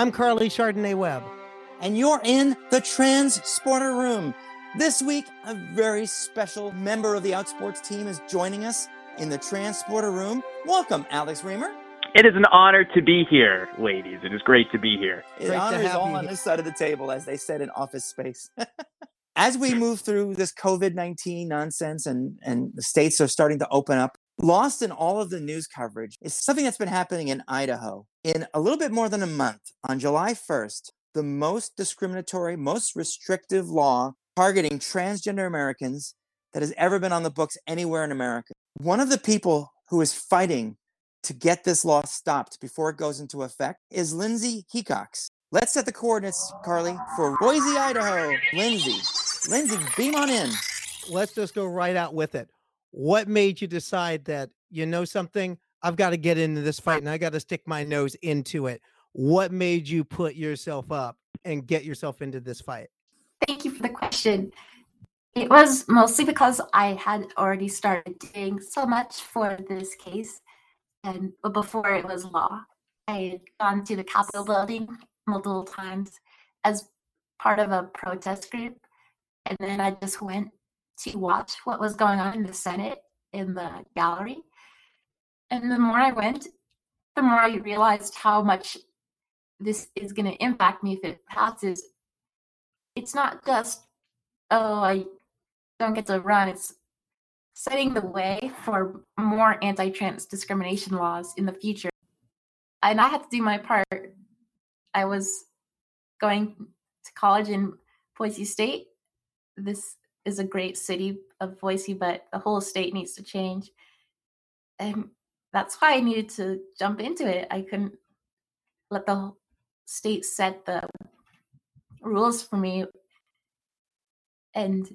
I'm Carly Chardonnay Webb. And you're in the Transporter Room. This week, a very special member of the Outsports team is joining us in the Transporter Room. Welcome, Alex Reimer. It is an honor to be here, ladies. It is great to be here. The honor is all on this side of the table, as they said in Office Space. as we move through this COVID 19 nonsense and, and the states are starting to open up, lost in all of the news coverage is something that's been happening in Idaho. In a little bit more than a month, on July 1st, the most discriminatory, most restrictive law targeting transgender Americans that has ever been on the books anywhere in America. One of the people who is fighting to get this law stopped before it goes into effect is Lindsay Hecox. Let's set the coordinates, Carly, for Boise, Idaho. Lindsay, Lindsay, beam on in. Let's just go right out with it. What made you decide that you know something? I've got to get into this fight and I got to stick my nose into it. What made you put yourself up and get yourself into this fight? Thank you for the question. It was mostly because I had already started doing so much for this case, and before it was law, I had gone to the Capitol building multiple times as part of a protest group, and then I just went to watch what was going on in the Senate in the gallery. And the more I went, the more I realized how much this is going to impact me if it passes. It's not just, oh, I don't get to run. It's setting the way for more anti trans discrimination laws in the future. And I had to do my part. I was going to college in Boise State. This is a great city of Boise, but the whole state needs to change. And that's why I needed to jump into it. I couldn't let the state set the rules for me. And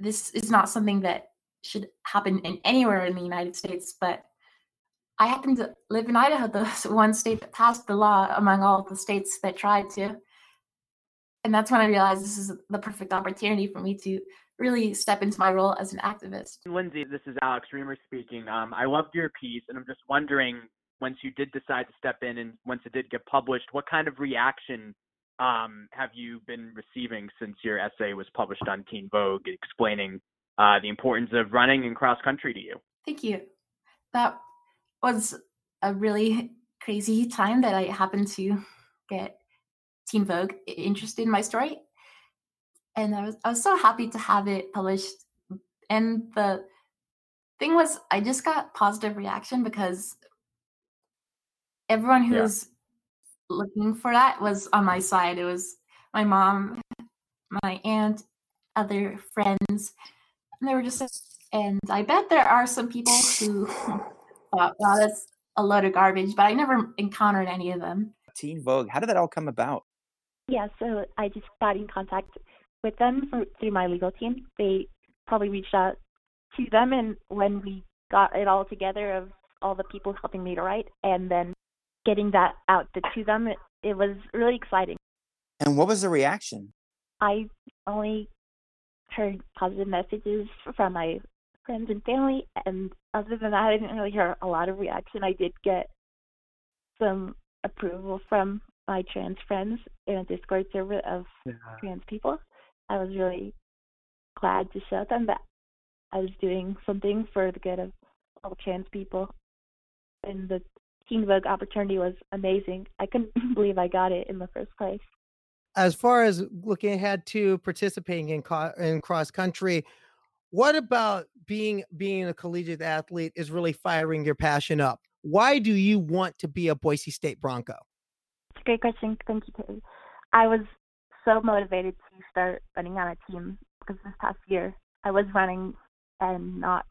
this is not something that should happen in anywhere in the United States, but I happen to live in Idaho, the one state that passed the law among all the states that tried to. And that's when I realized this is the perfect opportunity for me to really step into my role as an activist. Lindsay, this is Alex Reimer speaking. Um, I loved your piece, and I'm just wondering, once you did decide to step in and once it did get published, what kind of reaction um, have you been receiving since your essay was published on Teen Vogue, explaining uh, the importance of running and cross country to you? Thank you. That was a really crazy time that I happened to get Teen Vogue interested in my story and I was I was so happy to have it published. And the thing was, I just got positive reaction because everyone who yeah. looking for that was on my side. It was my mom, my aunt, other friends, and they were just. And I bet there are some people who thought, "Wow, that's a load of garbage," but I never encountered any of them. Teen Vogue. How did that all come about? Yeah, so I just got in contact with them for, through my legal team. They probably reached out to them, and when we got it all together of all the people helping me to write, and then getting that out to, to them, it, it was really exciting. And what was the reaction? I only heard positive messages from my friends and family, and other than that, I didn't really hear a lot of reaction. I did get some approval from my trans friends in a Discord server of yeah. trans people. I was really glad to show them that I was doing something for the good of all trans people. And the Teen Vogue opportunity was amazing. I couldn't believe I got it in the first place. As far as looking ahead to participating in co- in cross country, what about being being a collegiate athlete is really firing your passion up? Why do you want to be a Boise State Bronco? It's a great question. Thank you, I was so motivated to start running on a team because this past year I was running and not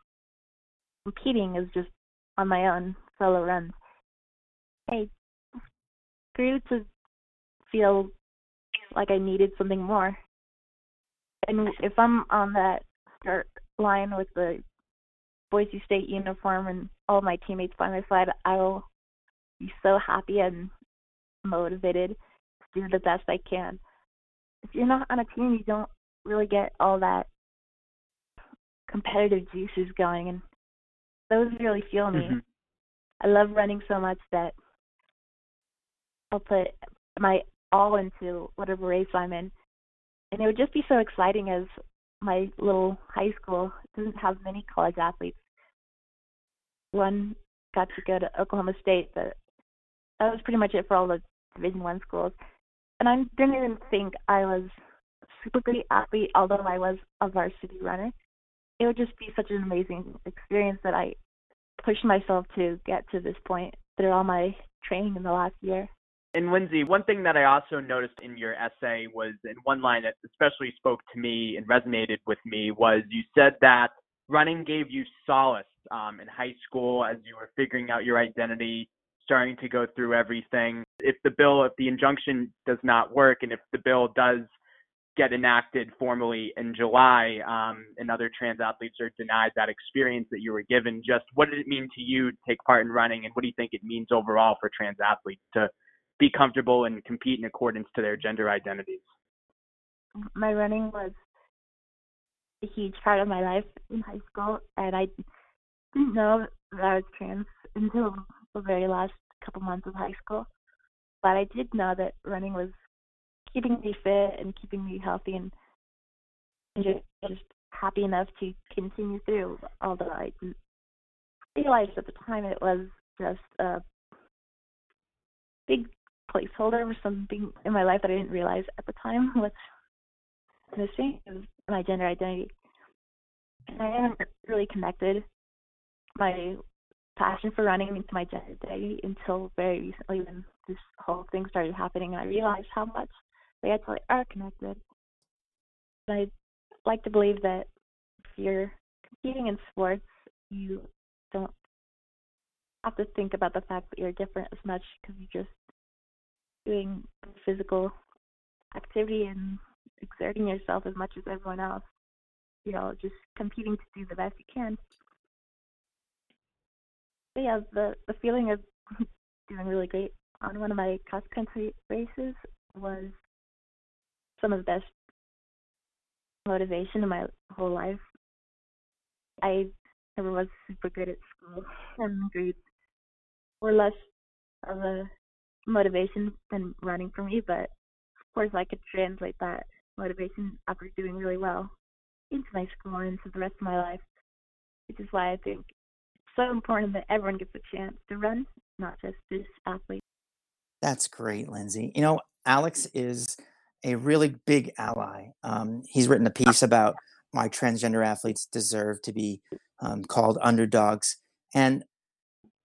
competing is just on my own solo runs. I grew to feel like I needed something more. And if I'm on that start line with the Boise State uniform and all my teammates by my side, I will be so happy and motivated to do the best I can if you're not on a team, you don't really get all that competitive juices going, and those really fuel me. Mm-hmm. I love running so much that I'll put my all into whatever race I'm in. And it would just be so exciting as my little high school doesn't have many college athletes. One got to go to Oklahoma State, but that was pretty much it for all the Division One schools. And I didn't even think I was super great athlete, although I was a varsity runner. It would just be such an amazing experience that I pushed myself to get to this point through all my training in the last year. And Lindsay, one thing that I also noticed in your essay was, in one line that especially spoke to me and resonated with me, was you said that running gave you solace um, in high school as you were figuring out your identity, starting to go through everything. If the bill, if the injunction does not work, and if the bill does get enacted formally in July, um, and other trans athletes are denied that experience that you were given, just what did it mean to you to take part in running, and what do you think it means overall for trans athletes to be comfortable and compete in accordance to their gender identities? My running was a huge part of my life in high school, and I didn't know that I was trans until the very last couple months of high school. But I did know that running was keeping me fit and keeping me healthy and just, happy enough to continue through. Although I didn't realize at the time it was just a big placeholder for something in my life that I didn't realize at the time was missing is my gender identity. And I haven't really connected my passion for running into my identity until very recently when this whole thing started happening and I realized how much they actually are connected. And I like to believe that if you're competing in sports, you don't have to think about the fact that you're different as much because you're just doing physical activity and exerting yourself as much as everyone else. You know, just competing to do the best you can. But yeah, the the feeling of doing really great on one of my cross country races was some of the best motivation in my whole life. I never was super good at school and grades were less of a motivation than running for me, but of course I could translate that motivation after doing really well into my school and into the rest of my life, which is why I think so important that everyone gets a chance to run, not just this athlete. That's great, Lindsay. You know, Alex is a really big ally. Um, he's written a piece about why transgender athletes deserve to be um, called underdogs. And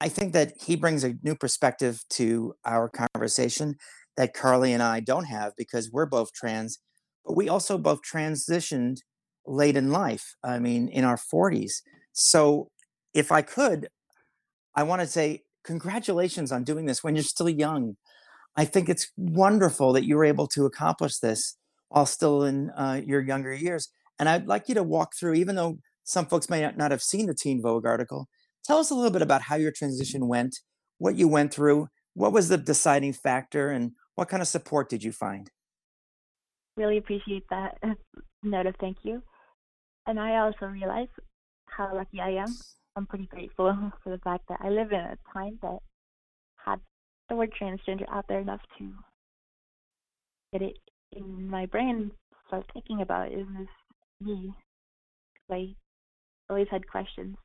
I think that he brings a new perspective to our conversation that Carly and I don't have because we're both trans, but we also both transitioned late in life. I mean, in our 40s. So if I could, I want to say congratulations on doing this when you're still young. I think it's wonderful that you were able to accomplish this while still in uh, your younger years. And I'd like you to walk through, even though some folks may not have seen the Teen Vogue article, Tell us a little bit about how your transition went, what you went through, what was the deciding factor, and what kind of support did you find? Really appreciate that note of thank you. And I also realize how lucky I am. I'm pretty grateful for the fact that I live in a time that had the word transgender out there enough to get it in my brain, start thinking about is this me? I always had questions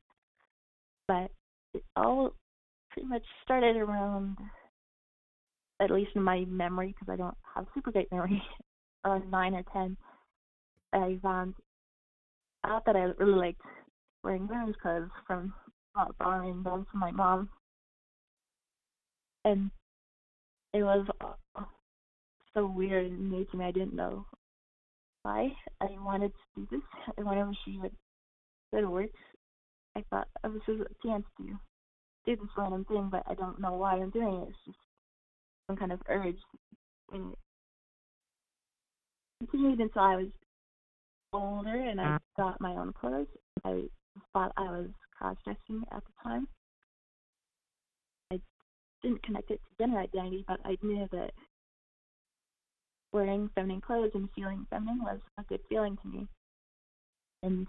but it all pretty much started around, at least in my memory, because I don't have super great memory, around nine or ten. I found out that I really liked wearing women's clothes from not borrowing them from my mom, and it was uh, so weird and new to me. I didn't know why I wanted to do this. And whenever she would go to work, I thought oh, this is a chance to do this random thing, but I don't know why I'm doing it. It's just some kind of urge. And it continued until I was older and I got my own clothes. I thought I was cross dressing at the time. I didn't connect it to gender identity, but I knew that wearing feminine clothes and feeling feminine was a good feeling to me. And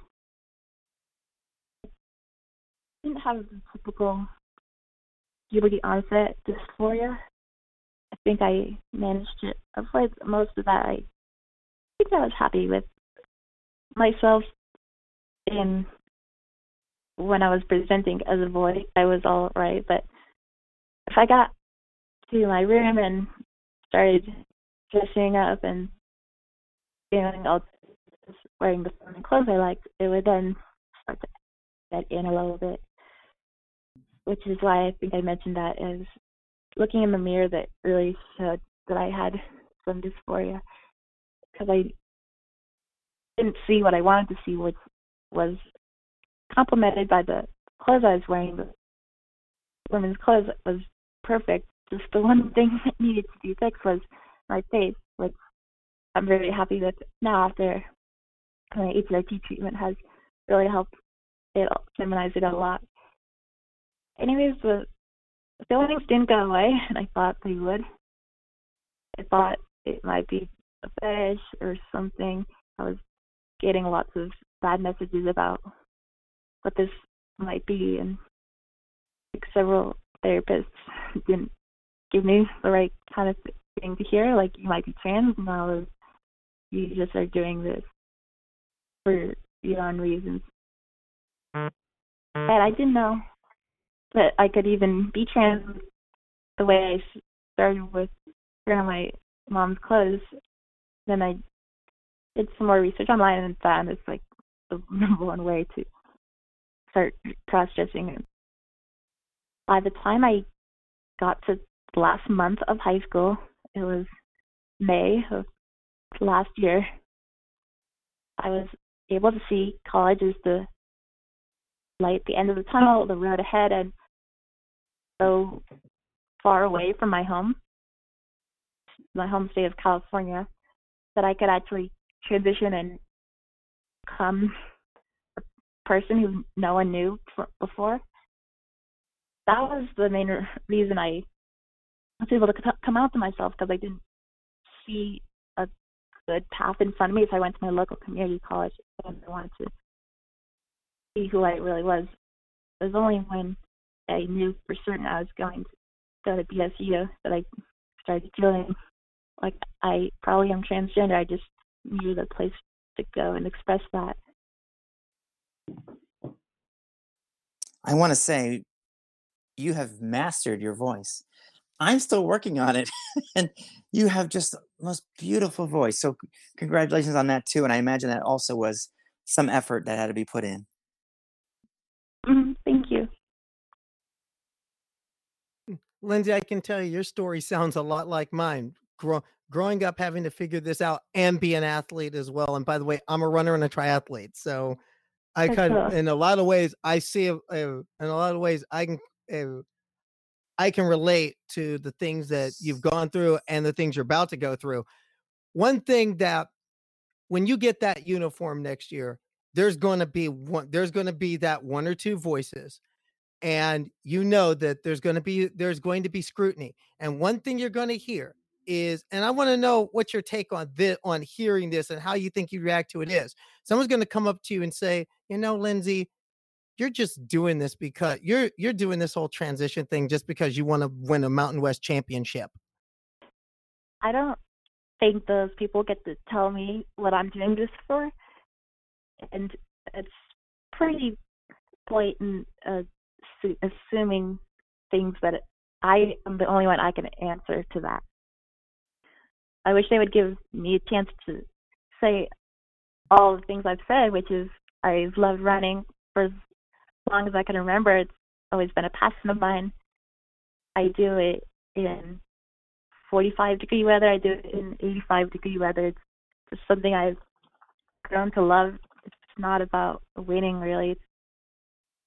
I didn't have the typical puberty onset dysphoria. I think I managed to avoid most of that. I think I was happy with myself in when I was presenting as a boy. I was all right, but if I got to my room and started dressing up and feeling all wearing the same clothes I liked, it would then start to get in a little bit. Which is why I think I mentioned that as looking in the mirror that really showed that I had some dysphoria because I didn't see what I wanted to see, which was complemented by the clothes I was wearing. The women's clothes was perfect. Just the one thing that needed to be fixed was my face, which I'm very happy with now after my HRT treatment has really helped it feminize it a lot. Anyways, the feelings didn't go away, and I thought they would. I thought it might be a fetish or something. I was getting lots of bad messages about what this might be, and like several therapists didn't give me the right kind of thing to hear. Like you might be trans, no, you just are doing this for your own reasons. And I didn't know that I could even be trans the way I started with wearing my mom's clothes. Then I did some more research online and found it's like the number one way to start cross dressing. By the time I got to the last month of high school, it was May of last year, I was able to see college as the light the end of the tunnel, the road ahead, and so far away from my home, my home state of California, that I could actually transition and become a person who no one knew before. That was the main reason I was able to come out to myself because I didn't see a good path in front of me. So I went to my local community college and I wanted to see who I really was. It was only when I knew for certain I was going to go to BSU that I started feeling like I probably am transgender. I just needed a place to go and express that. I want to say you have mastered your voice. I'm still working on it. and you have just the most beautiful voice. So congratulations on that too. And I imagine that also was some effort that had to be put in. Mm-hmm. Thank you. Lindsay, I can tell you your story sounds a lot like mine. Grow, growing up, having to figure this out and be an athlete as well. And by the way, I'm a runner and a triathlete, so I kind of, in a lot of ways, I see, uh, in a lot of ways, I can, uh, I can relate to the things that you've gone through and the things you're about to go through. One thing that, when you get that uniform next year, there's going to be one. There's going to be that one or two voices and you know that there's going to be there's going to be scrutiny and one thing you're going to hear is and i want to know what your take on this on hearing this and how you think you react to it is someone's going to come up to you and say you know lindsay you're just doing this because you're you're doing this whole transition thing just because you want to win a mountain west championship i don't think those people get to tell me what i'm doing this for and it's pretty blatant uh, assuming things that I am the only one I can answer to that. I wish they would give me a chance to say all the things I've said, which is I've loved running for as long as I can remember. It's always been a passion of mine. I do it in 45 degree weather. I do it in 85 degree weather. It's just something I've grown to love. It's not about winning really. It's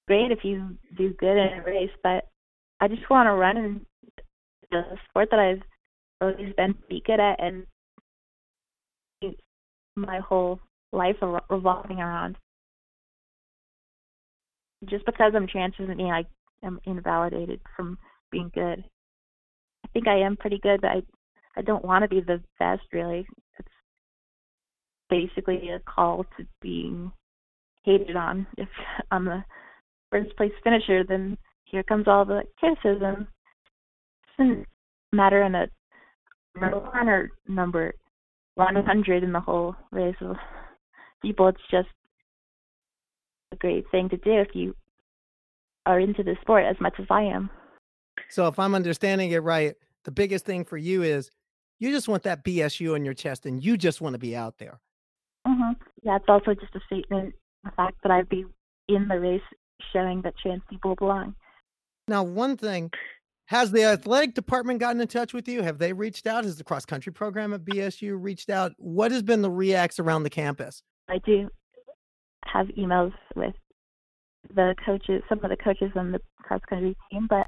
great if you do good in a race, but I just want to run in the sport that I've always been pretty good at and my whole life revolving around. Just because I'm trans doesn't mean I am invalidated from being good. I think I am pretty good, but I I don't want to be the best really. It's basically a call to being hated on if I'm the first place finisher, then here comes all the criticism. It doesn't matter in a number one or number 100 in the whole race of people. It's just a great thing to do if you are into the sport as much as I am. So, if I'm understanding it right, the biggest thing for you is you just want that BSU on your chest and you just want to be out there. Mm-hmm. Yeah, it's also just a statement, the fact that I'd be in the race showing that trans people belong. Now, one thing has the athletic department gotten in touch with you? Have they reached out? Has the cross country program at BSU reached out? What has been the reacts around the campus? I do have emails with the coaches, some of the coaches on the cross country team, but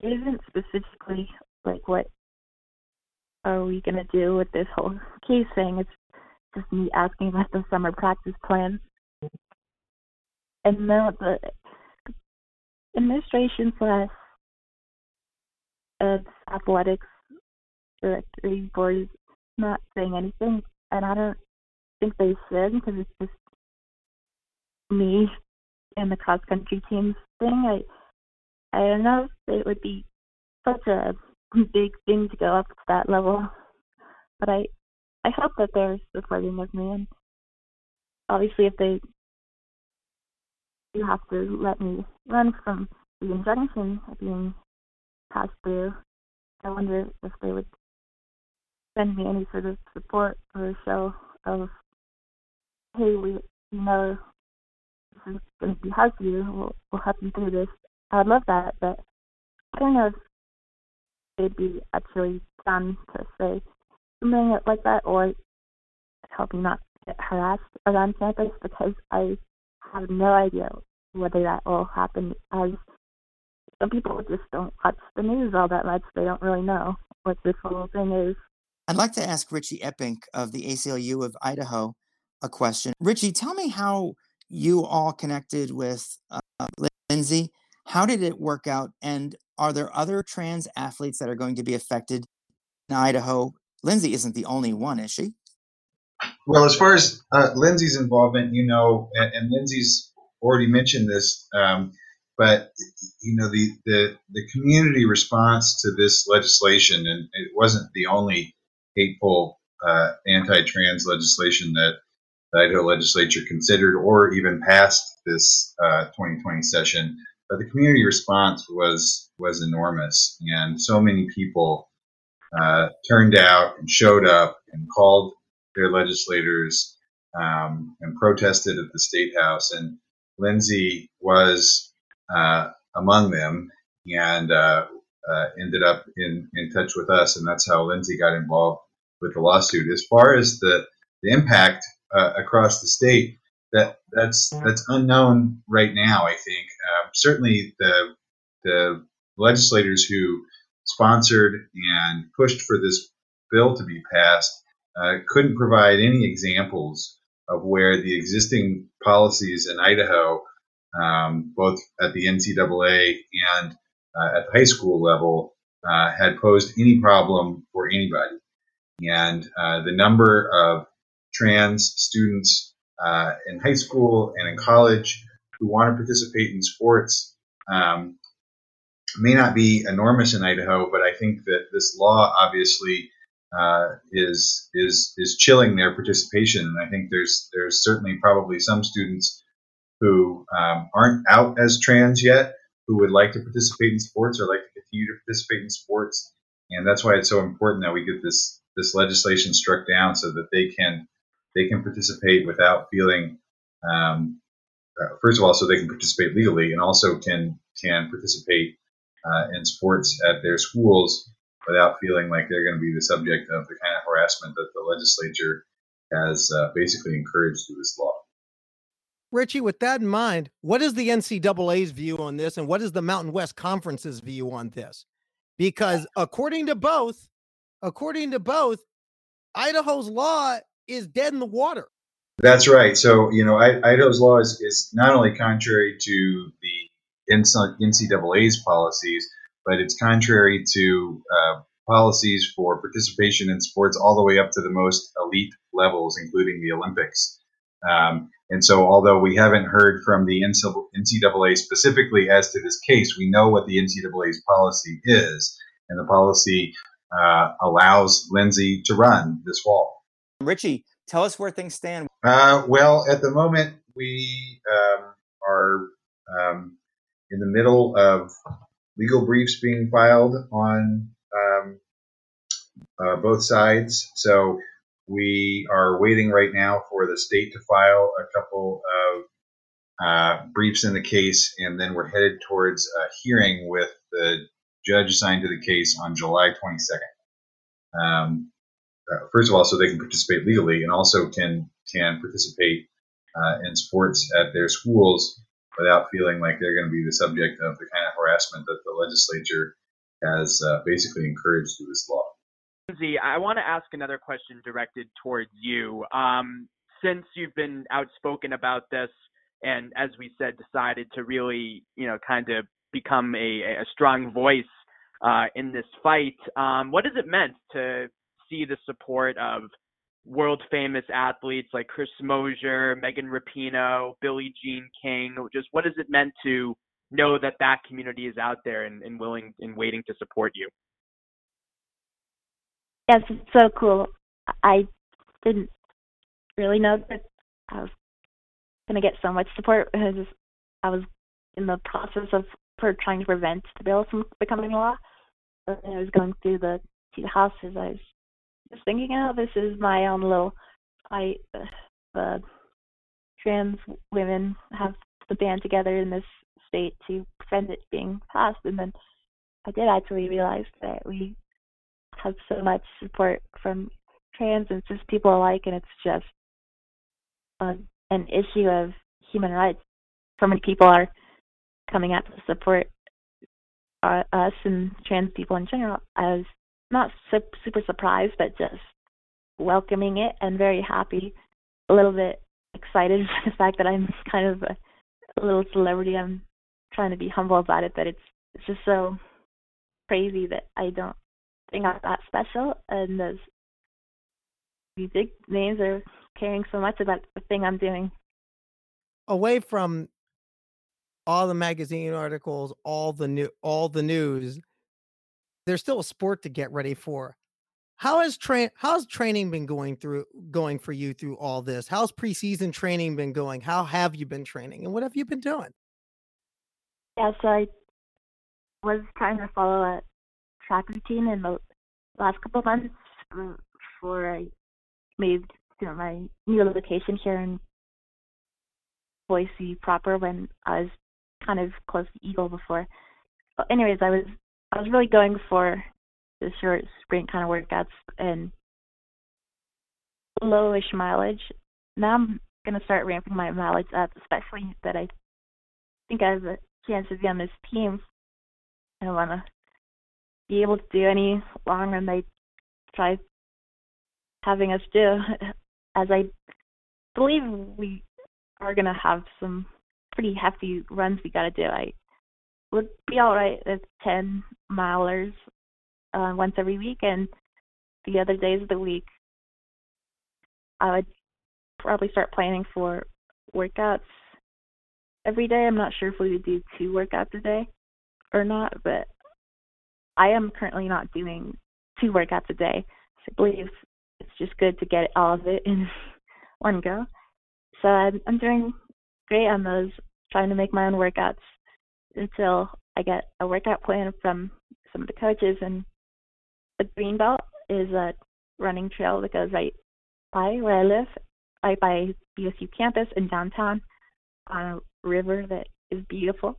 it isn't specifically like what are we going to do with this whole case thing. It's just me asking about the summer practice plans. And no, the administration slash uh, athletics directory board is not saying anything, and I don't think they should because it's just me and the cross country teams thing. I I don't know if it would be such a big thing to go up to that level, but I I hope that they're supporting of me, and obviously if they you have to let me run from the injunction being passed through. I wonder if they would send me any sort of support or show of, hey, we you know this is going to be hard for you. We'll, we'll help you through this. I would love that, but I don't know if it'd be actually done to say something like that or help me not get harassed around campus because I have no idea whether that will happen as some people just don't watch the news all that much. They don't really know what this whole thing is. I'd like to ask Richie Eppink of the ACLU of Idaho a question. Richie, tell me how you all connected with uh, Lindsay. How did it work out? And are there other trans athletes that are going to be affected in Idaho? Lindsay isn't the only one, is she? Well, as far as uh, Lindsay's involvement, you know, and, and Lindsay's already mentioned this. Um, but you know the, the the community response to this legislation, and it wasn't the only hateful uh, anti-trans legislation that the Idaho legislature considered or even passed this uh, 2020 session. But the community response was was enormous, and so many people uh, turned out and showed up and called their legislators um, and protested at the state house. And Lindsay was among them and uh, uh, ended up in, in touch with us, and that's how Lindsay got involved with the lawsuit. As far as the, the impact uh, across the state, that that's that's unknown right now. I think uh, certainly the the legislators who sponsored and pushed for this bill to be passed uh, couldn't provide any examples of where the existing policies in Idaho um, both at the NCAA and uh, at the high school level, uh, had posed any problem for anybody. And uh, the number of trans students uh, in high school and in college who want to participate in sports um, may not be enormous in Idaho, but I think that this law obviously uh, is is is chilling their participation. And I think there's there's certainly probably some students who um, aren't out as trans yet, who would like to participate in sports or like to continue to participate in sports. And that's why it's so important that we get this this legislation struck down so that they can they can participate without feeling um, uh, first of all so they can participate legally and also can can participate uh, in sports at their schools without feeling like they're going to be the subject of the kind of harassment that the legislature has uh, basically encouraged through this law. Richie, with that in mind, what is the NCAA's view on this, and what is the Mountain West Conference's view on this? Because according to both, according to both, Idaho's law is dead in the water. That's right. So you know, Idaho's law is, is not only contrary to the NCAA's policies, but it's contrary to uh, policies for participation in sports all the way up to the most elite levels, including the Olympics. Um, and so, although we haven't heard from the NCAA specifically as to this case, we know what the NCAA's policy is. And the policy uh, allows Lindsay to run this fall. Richie, tell us where things stand. Uh, well, at the moment, we um, are um, in the middle of legal briefs being filed on um, uh, both sides. So we are waiting right now for the state to file a couple of uh, briefs in the case, and then we're headed towards a hearing with the judge assigned to the case on July 22nd. Um, uh, first of all, so they can participate legally, and also can can participate uh, in sports at their schools without feeling like they're going to be the subject of the kind of harassment that the legislature has uh, basically encouraged through this law. Lindsay, I want to ask another question directed towards you. Um, since you've been outspoken about this, and as we said, decided to really, you know, kind of become a, a strong voice uh, in this fight, um, what has it meant to see the support of world famous athletes like Chris Mosier, Megan Rapinoe, Billie Jean King? Just what has it meant to know that that community is out there and, and willing and waiting to support you? Yes, it's so cool. I didn't really know that I was going to get so much support because I was in the process of for trying to prevent the bill from becoming law. And I was going through the two houses. I was just thinking, oh, this is my own little fight. The trans women have the band together in this state to prevent it being passed. And then I did actually realize that we have so much support from trans and cis people alike, and it's just a, an issue of human rights. So many people are coming out to support uh, us and trans people in general. I was not su- super surprised, but just welcoming it and very happy, a little bit excited for the fact that I'm kind of a, a little celebrity. I'm trying to be humble about it, but it's it's just so crazy that I don't think I'm that special, and those these big names are caring so much about the thing I'm doing. Away from all the magazine articles, all the new, all the news, there's still a sport to get ready for. How has train how's training been going through going for you through all this? How's preseason training been going? How have you been training and what have you been doing? Yeah, so I was trying to follow a track routine in the last couple of months um, before I moved to my new location here in Boise proper when I was kind of close to Eagle before. But anyways, I was I was really going for the short sprint kind of workouts and lowish mileage. Now I'm gonna start ramping my mileage up, especially that I think I have a chance to be on this team. I wanna be able to do any long run they try having us do. As I believe we are gonna have some pretty hefty runs we gotta do. I would be all right with ten milers uh, once every week, and the other days of the week, I would probably start planning for workouts every day. I'm not sure if we would do two workouts a day or not, but I am currently not doing two workouts a day. So I believe it's just good to get all of it in one go. So I'm, I'm doing great on those, trying to make my own workouts until I get a workout plan from some of the coaches. And the green belt is a running trail that goes right by where I live, right by BSU campus in downtown on a river that is beautiful.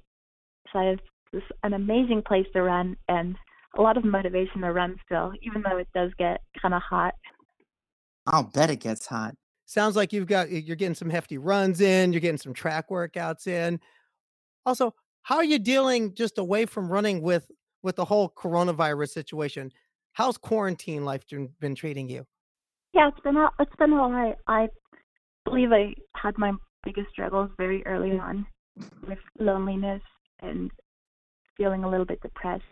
So I have this an amazing place to run and a lot of motivation to run still, even though it does get kind of hot. I'll bet it gets hot. Sounds like you've got you're getting some hefty runs in, you're getting some track workouts in. Also, how are you dealing just away from running with with the whole coronavirus situation? How's quarantine life been treating you? Yeah, it's been it's been all right. I believe I had my biggest struggles very early on with loneliness and feeling a little bit depressed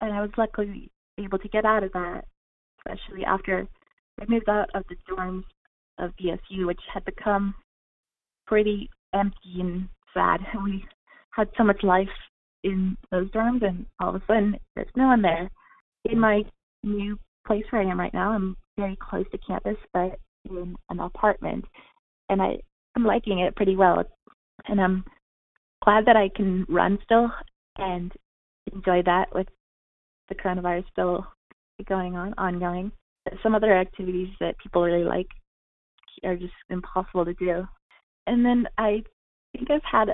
and I was luckily able to get out of that, especially after I moved out of the dorms of BSU, which had become pretty empty and sad. We had so much life in those dorms, and all of a sudden, there's no one there. In my new place where I am right now. I'm very close to campus, but in an apartment, and I I'm liking it pretty well. And I'm glad that I can run still and enjoy that with the coronavirus still going on, ongoing. Some other activities that people really like are just impossible to do. And then I think I've had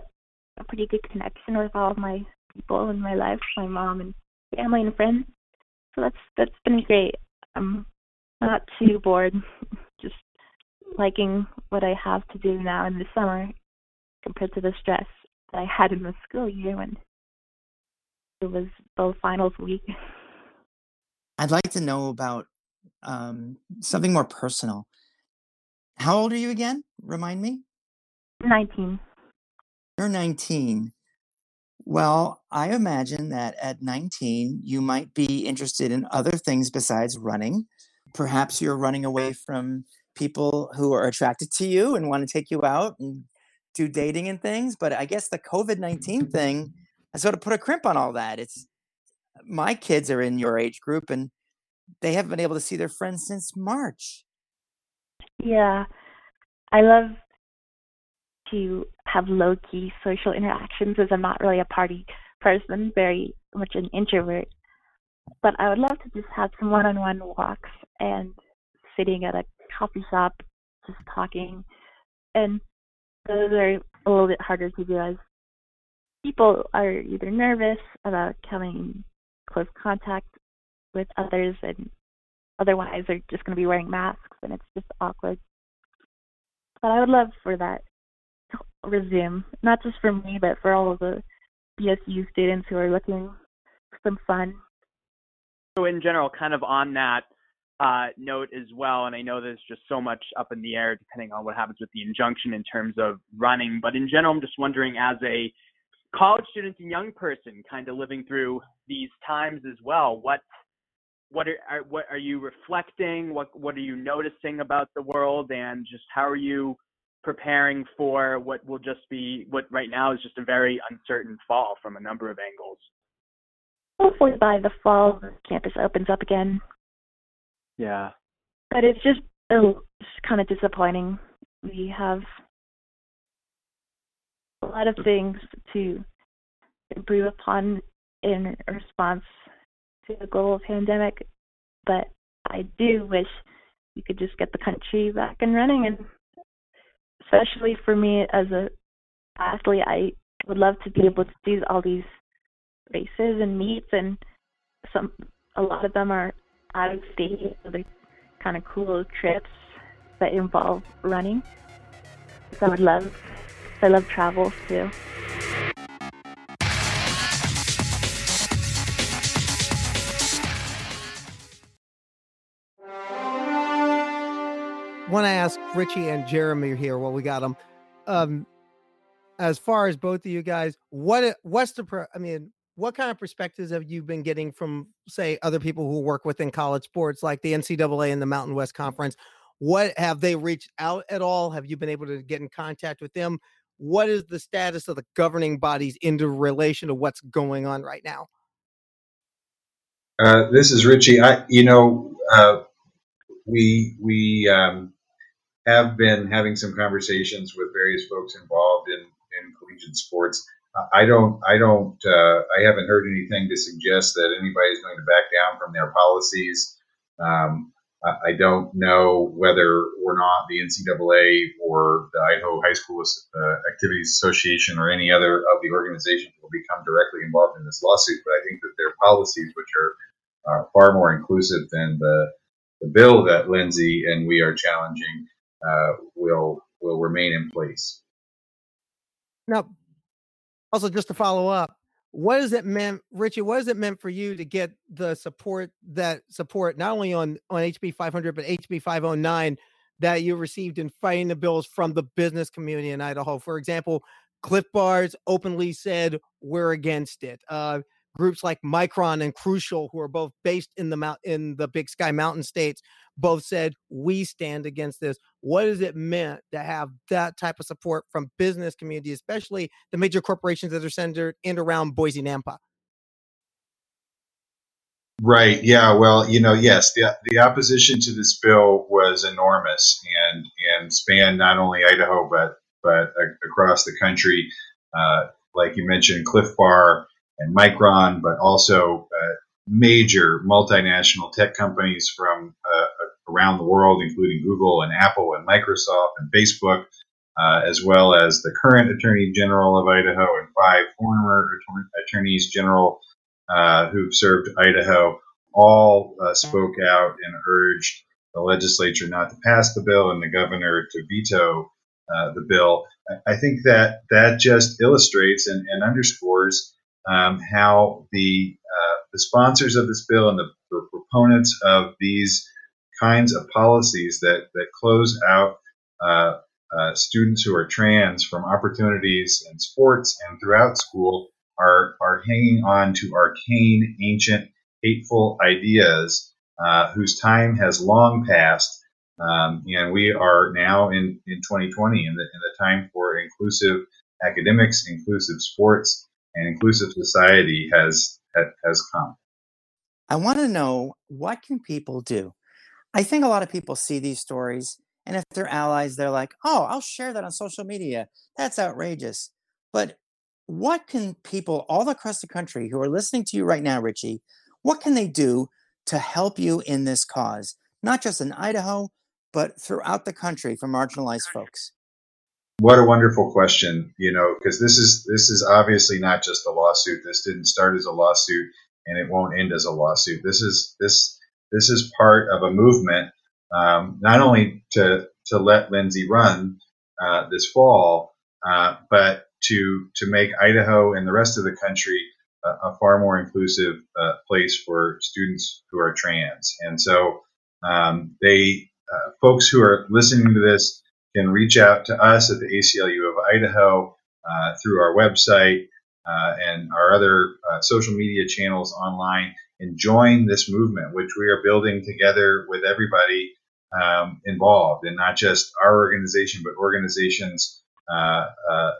a pretty good connection with all of my people in my life, my mom and family and friends. So that's that's been great. I'm not too bored, just liking what I have to do now in the summer compared to the stress that I had in the school year when it was both finals week. I'd like to know about um, something more personal. How old are you again? Remind me. 19. You're 19. Well, I imagine that at 19, you might be interested in other things besides running. Perhaps you're running away from people who are attracted to you and want to take you out and do dating and things. But I guess the COVID 19 thing has sort of put a crimp on all that. It's my kids are in your age group and they haven't been able to see their friends since March. Yeah. I love to have low key social interactions as I'm not really a party person, very much an introvert. But I would love to just have some one on one walks and sitting at a coffee shop, just talking. And those are a little bit harder to do as people are either nervous about coming close contact with others and otherwise they're just going to be wearing masks and it's just awkward. But I would love for that to resume, not just for me, but for all of the BSU students who are looking for some fun. So, in general, kind of on that uh, note as well, and I know there's just so much up in the air depending on what happens with the injunction in terms of running, but in general, I'm just wondering as a college student and young person kind of living through these times as well, what what are, are what are you reflecting? What what are you noticing about the world, and just how are you preparing for what will just be what right now is just a very uncertain fall from a number of angles. Hopefully by the fall the campus opens up again. Yeah. But it's just oh, it's kind of disappointing. We have a lot of things to improve upon in response to the global pandemic, but I do wish we could just get the country back and running and especially for me as a athlete, I would love to be able to do all these races and meets, and some a lot of them are out of state, so they're kind of cool trips that involve running. So I would love, I love travel too. want to ask Richie and Jeremy here while we got them. Um, as far as both of you guys, what what's the I mean, what kind of perspectives have you been getting from say other people who work within college sports like the NCAA and the Mountain West Conference? What have they reached out at all? Have you been able to get in contact with them? What is the status of the governing bodies in relation to what's going on right now? Uh, this is Richie. I, you know, uh, we we um, have been having some conversations with various folks involved in, in collegiate sports. I don't, I don't, uh, I haven't heard anything to suggest that anybody's going to back down from their policies. Um, I, don't know whether or not the NCAA or the Idaho High School uh, Activities Association or any other of the organizations will become directly involved in this lawsuit. But I think that their policies, which are, are far more inclusive than the, the bill that Lindsay and we are challenging, uh, will will remain in place. Now, also just to follow up, what does it meant, Richie? What does it meant for you to get the support that support not only on on HB 500 but HB 509 that you received in fighting the bills from the business community in Idaho? For example, Clif Bars openly said we're against it. Uh, groups like Micron and Crucial, who are both based in the mount in the Big Sky Mountain states, both said we stand against this. What does it mean to have that type of support from business community, especially the major corporations that are centered in around Boise Nampa? Right. Yeah. Well, you know, yes, the the opposition to this bill was enormous and and spanned not only Idaho but but across the country. Uh, like you mentioned, Clif Bar and Micron, but also uh, major multinational tech companies from uh, around the world, including Google and Apple and Microsoft and Facebook, uh, as well as the current Attorney General of Idaho and five former attorneys general uh, who've served Idaho, all uh, spoke out and urged the legislature not to pass the bill and the governor to veto uh, the bill. I think that that just illustrates and, and underscores um, how the uh, the sponsors of this bill and the, the, proponents of these kinds of policies that that close out uh, uh, students who are trans from opportunities in sports and throughout school are are hanging on to arcane, ancient, hateful ideas uh, whose time has long passed. Um, and we are now in, in 2020 in the, in the time for inclusive academics, inclusive sports, and inclusive society has has come. I want to know what can people do. I think a lot of people see these stories, and if they're allies, they're like, "Oh, I'll share that on social media. That's outrageous." But what can people all across the country who are listening to you right now, Richie, what can they do to help you in this cause? Not just in Idaho, but throughout the country for marginalized folks. What a wonderful question, you know, because this is this is obviously not just a lawsuit. This didn't start as a lawsuit and it won't end as a lawsuit. This is this this is part of a movement, um, not only to to let Lindsay run uh, this fall, uh, but to to make Idaho and the rest of the country a, a far more inclusive uh, place for students who are trans. And so um, they uh, folks who are listening to this can reach out to us at the ACLU of Idaho uh, through our website uh, and our other social media channels online and join this movement, which we are building together with everybody um, involved, and not just our organization, but organizations uh, uh,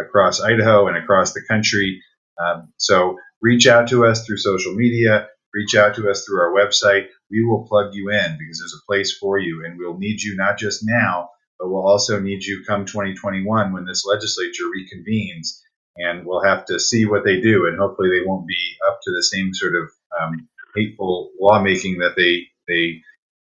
across Idaho and across the country. Um, so reach out to us through social media, reach out to us through our website. We will plug you in because there's a place for you, and we'll need you not just now, but we'll also need you come 2021 when this legislature reconvenes, and we'll have to see what they do, and hopefully they won't be up to the same sort of um, hateful lawmaking that they they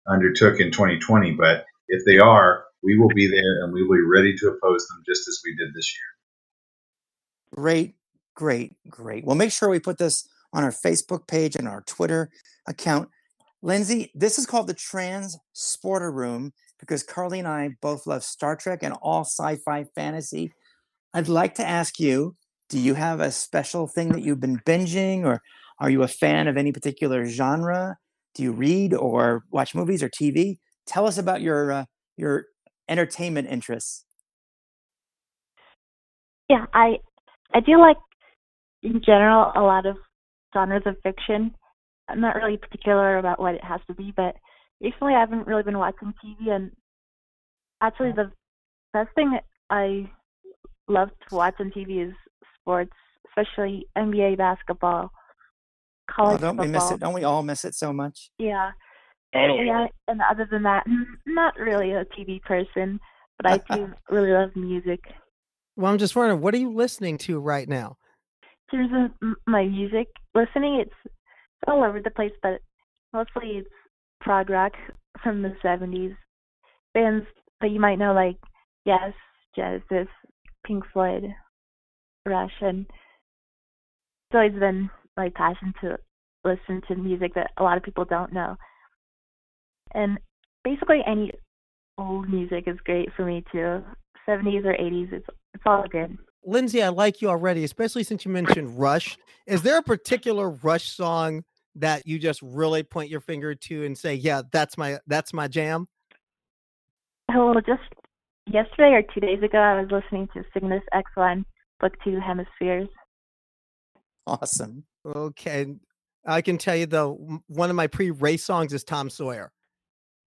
undertook in 2020. But if they are, we will be there, and we will be ready to oppose them just as we did this year. Great, great, great. Well, make sure we put this on our Facebook page and our Twitter account. Lindsay, this is called the Trans Sporter Room because Karleigh and I both love Star Trek and all sci fi fantasy. I'd like to ask you do you have a special thing that you've been binging, or are you a fan of any particular genre? Do you read or watch movies or TV? Tell us about your uh, your entertainment interests. Yeah, I I do like in general a lot of genres of fiction. I'm not really particular about what it has to be, but recently I haven't really been watching TV, and actually the best thing that I love to watch on TV is sports, especially NBA basketball, Oh, don't we miss it? Don't we all miss it so much? Yeah, yeah. And other than that, not really a TV person, but I do really love music. Well, I'm just wondering, what are you listening to right now? In terms of my music listening, it's it's all over the place, but mostly it's prog rock from the 70s. Bands that you might know, like Yes, Genesis, Pink Floyd, Rush, and it's always been my passion to listen to music that a lot of people don't know. And basically, any old music is great for me too. 70s or 80s, it's it's all good. Lindsay, I like you already, especially since you mentioned Rush. Is there a particular Rush song that you just really point your finger to and say, "Yeah, that's my that's my jam"? Oh, well, just yesterday or two days ago, I was listening to Cygnus X1, Book Two Hemispheres. Awesome. Okay, I can tell you though, one of my pre-race songs is Tom Sawyer.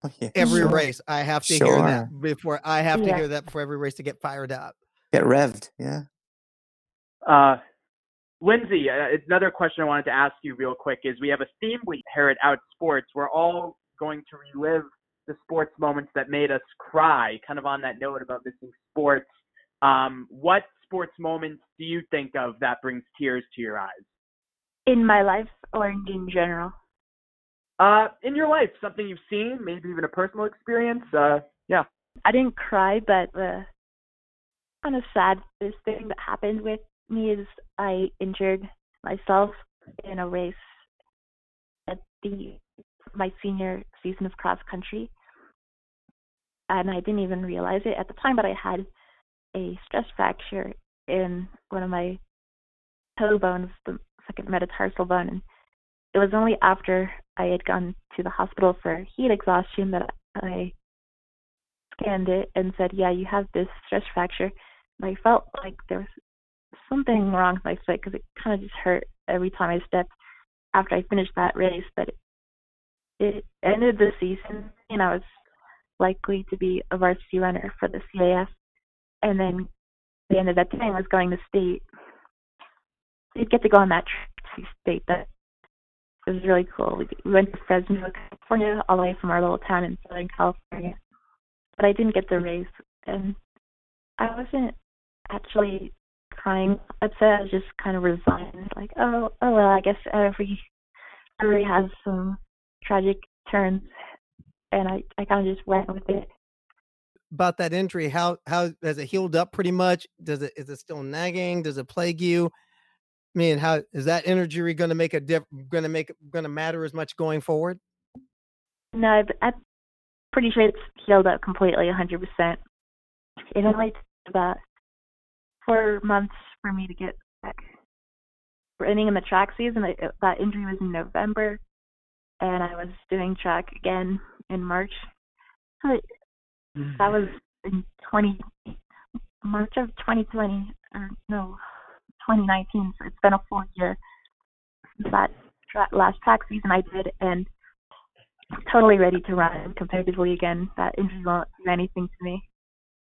Oh, yeah, Every sure. race, I have to hear that before I have to hear that before every race to get fired up. Get revved. Yeah. Uh, Lindsay, uh, another question I wanted to ask you real quick is we have a theme week here at Outsports. We're all going to relive the sports moments that made us cry, kind of on that note about missing sports. Um, what sports moments do you think of that brings tears to your eyes? In my life or in general? Uh, in your life, something you've seen, maybe even a personal experience. Uh, yeah. I didn't cry, but the kind of sad this thing that happened with me is I injured myself in a race at the my senior season of cross country, and I didn't even realize it at the time, but I had a stress fracture in one of my toe bones, the second metatarsal bone, and it was only after I had gone to the hospital for heat exhaustion that I scanned it and said, "Yeah, you have this stress fracture." And I felt like there was something wrong with my foot because it kind of just hurt every time I stepped after I finished that race. But it ended the season, and I was likely to be a varsity runner for the CAF. And then the end of that time was going to state. Did get to go on that trip to state. That was really cool. We, we went to Fresno, California, all the way from our little town in Southern California. But I didn't get the race, and I wasn't actually crying upset. I was just kind of resigned, like, oh, oh well, I guess every every has some tragic turns, and I I kind of just went with it. About that injury, how how has it healed up? Pretty much. Does it is it still nagging? Does it plague you? Mean, how is that injury going to make a diff? Going to make going to matter as much going forward? No, I'm pretty sure it's healed up completely, 100%. It only took about four months for me to get back. Running in the track season, uh, that injury was in November, and I was doing track again in March. So that mm. was in 20 March of 2020, or no, 2019. So it's been a full year since that tra- last track season I did, and totally ready to run competitively again. That injury won't do anything to me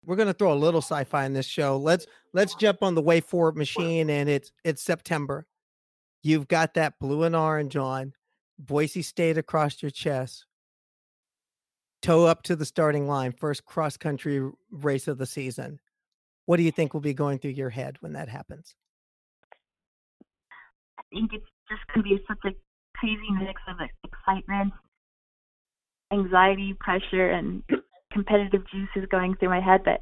we're to throw a little sci-fi in this show. Let's let's jump on the way forward machine, and it's it's September. You've got that blue and orange on, Boise State across your chest, toe up to the starting line, first cross country race of the season. What do you think will be going through your head when that happens? I think it's just going to be such a crazy mix of excitement, anxiety, pressure, and competitive juices going through my head, but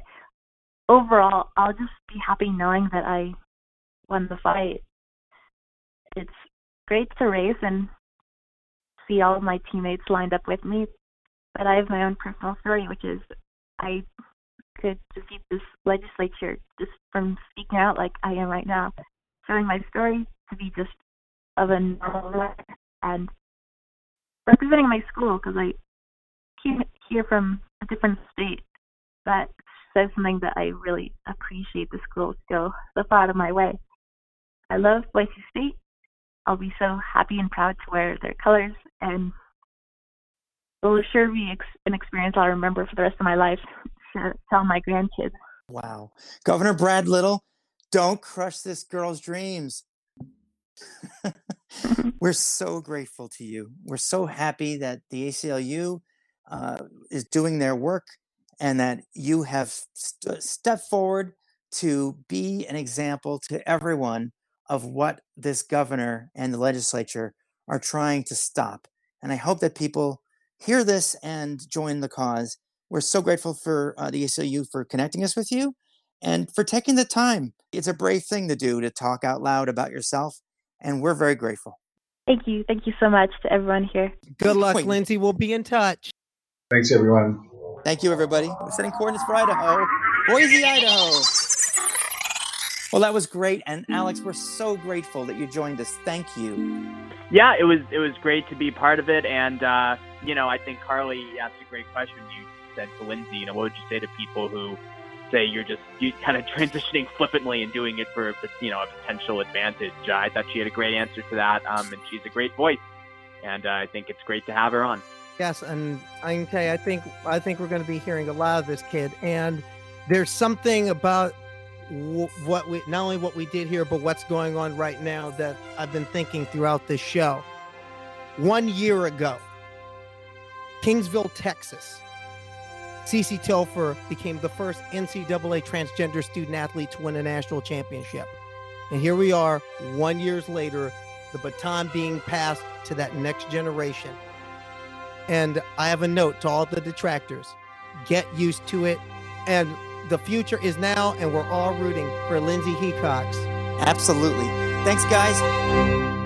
overall, I'll just be happy knowing that I won the fight. It's great to race and see all of my teammates lined up with me, but I have my own personal story, which is I could defeat this legislature just from speaking out like I am right now, showing my story to be just of a normal and representing my school because I came here from a different state that says something that I really appreciate the school to go so far out of my way. I love Boise State. I'll be so happy and proud to wear their colors, and it will sure be ex- an experience I'll remember for the rest of my life to tell my grandkids. Wow. Governor Brad Little, don't crush this girl's dreams. We're so grateful to you. We're so happy that the ACLU uh, is doing their work and that you have st- stepped forward to be an example to everyone of what this governor and the legislature are trying to stop. And I hope that people hear this and join the cause. We're so grateful for uh, the ACLU for connecting us with you and for taking the time. It's a brave thing to do to talk out loud about yourself, and we're very grateful. Thank you. Thank you so much to everyone here. Good luck, Wait. Lindsay. We'll be in touch. Thanks, everyone. Thank you, everybody. We're setting coordinates for Idaho, Boise, Idaho. Well, that was great, and Alex, we're so grateful that you joined us. Thank you. Yeah, it was it was great to be part of it, and uh, you know, I think Karleigh asked a great question. You said to Lindsay, you know, what would you say to people who say you're just you kind of transitioning flippantly and doing it for you know a potential advantage? I thought she had a great answer to that, um, and she's a great voice, and uh, I think it's great to have her on. Yes, and I can tell you, I think I think we're going to be hearing a lot of this kid, and there's something about w- what we not only what we did here, but what's going on right now that I've been thinking throughout this show. One year ago, Kingsville, Texas, Cece Telfer became the first NCAA transgender student athlete to win a national championship. And here we are, one years later, the baton being passed to that next generation. And I have a note to all the detractors get used to it. And the future is now, and we're all rooting for Lindsay Hecox. Absolutely. Thanks, guys.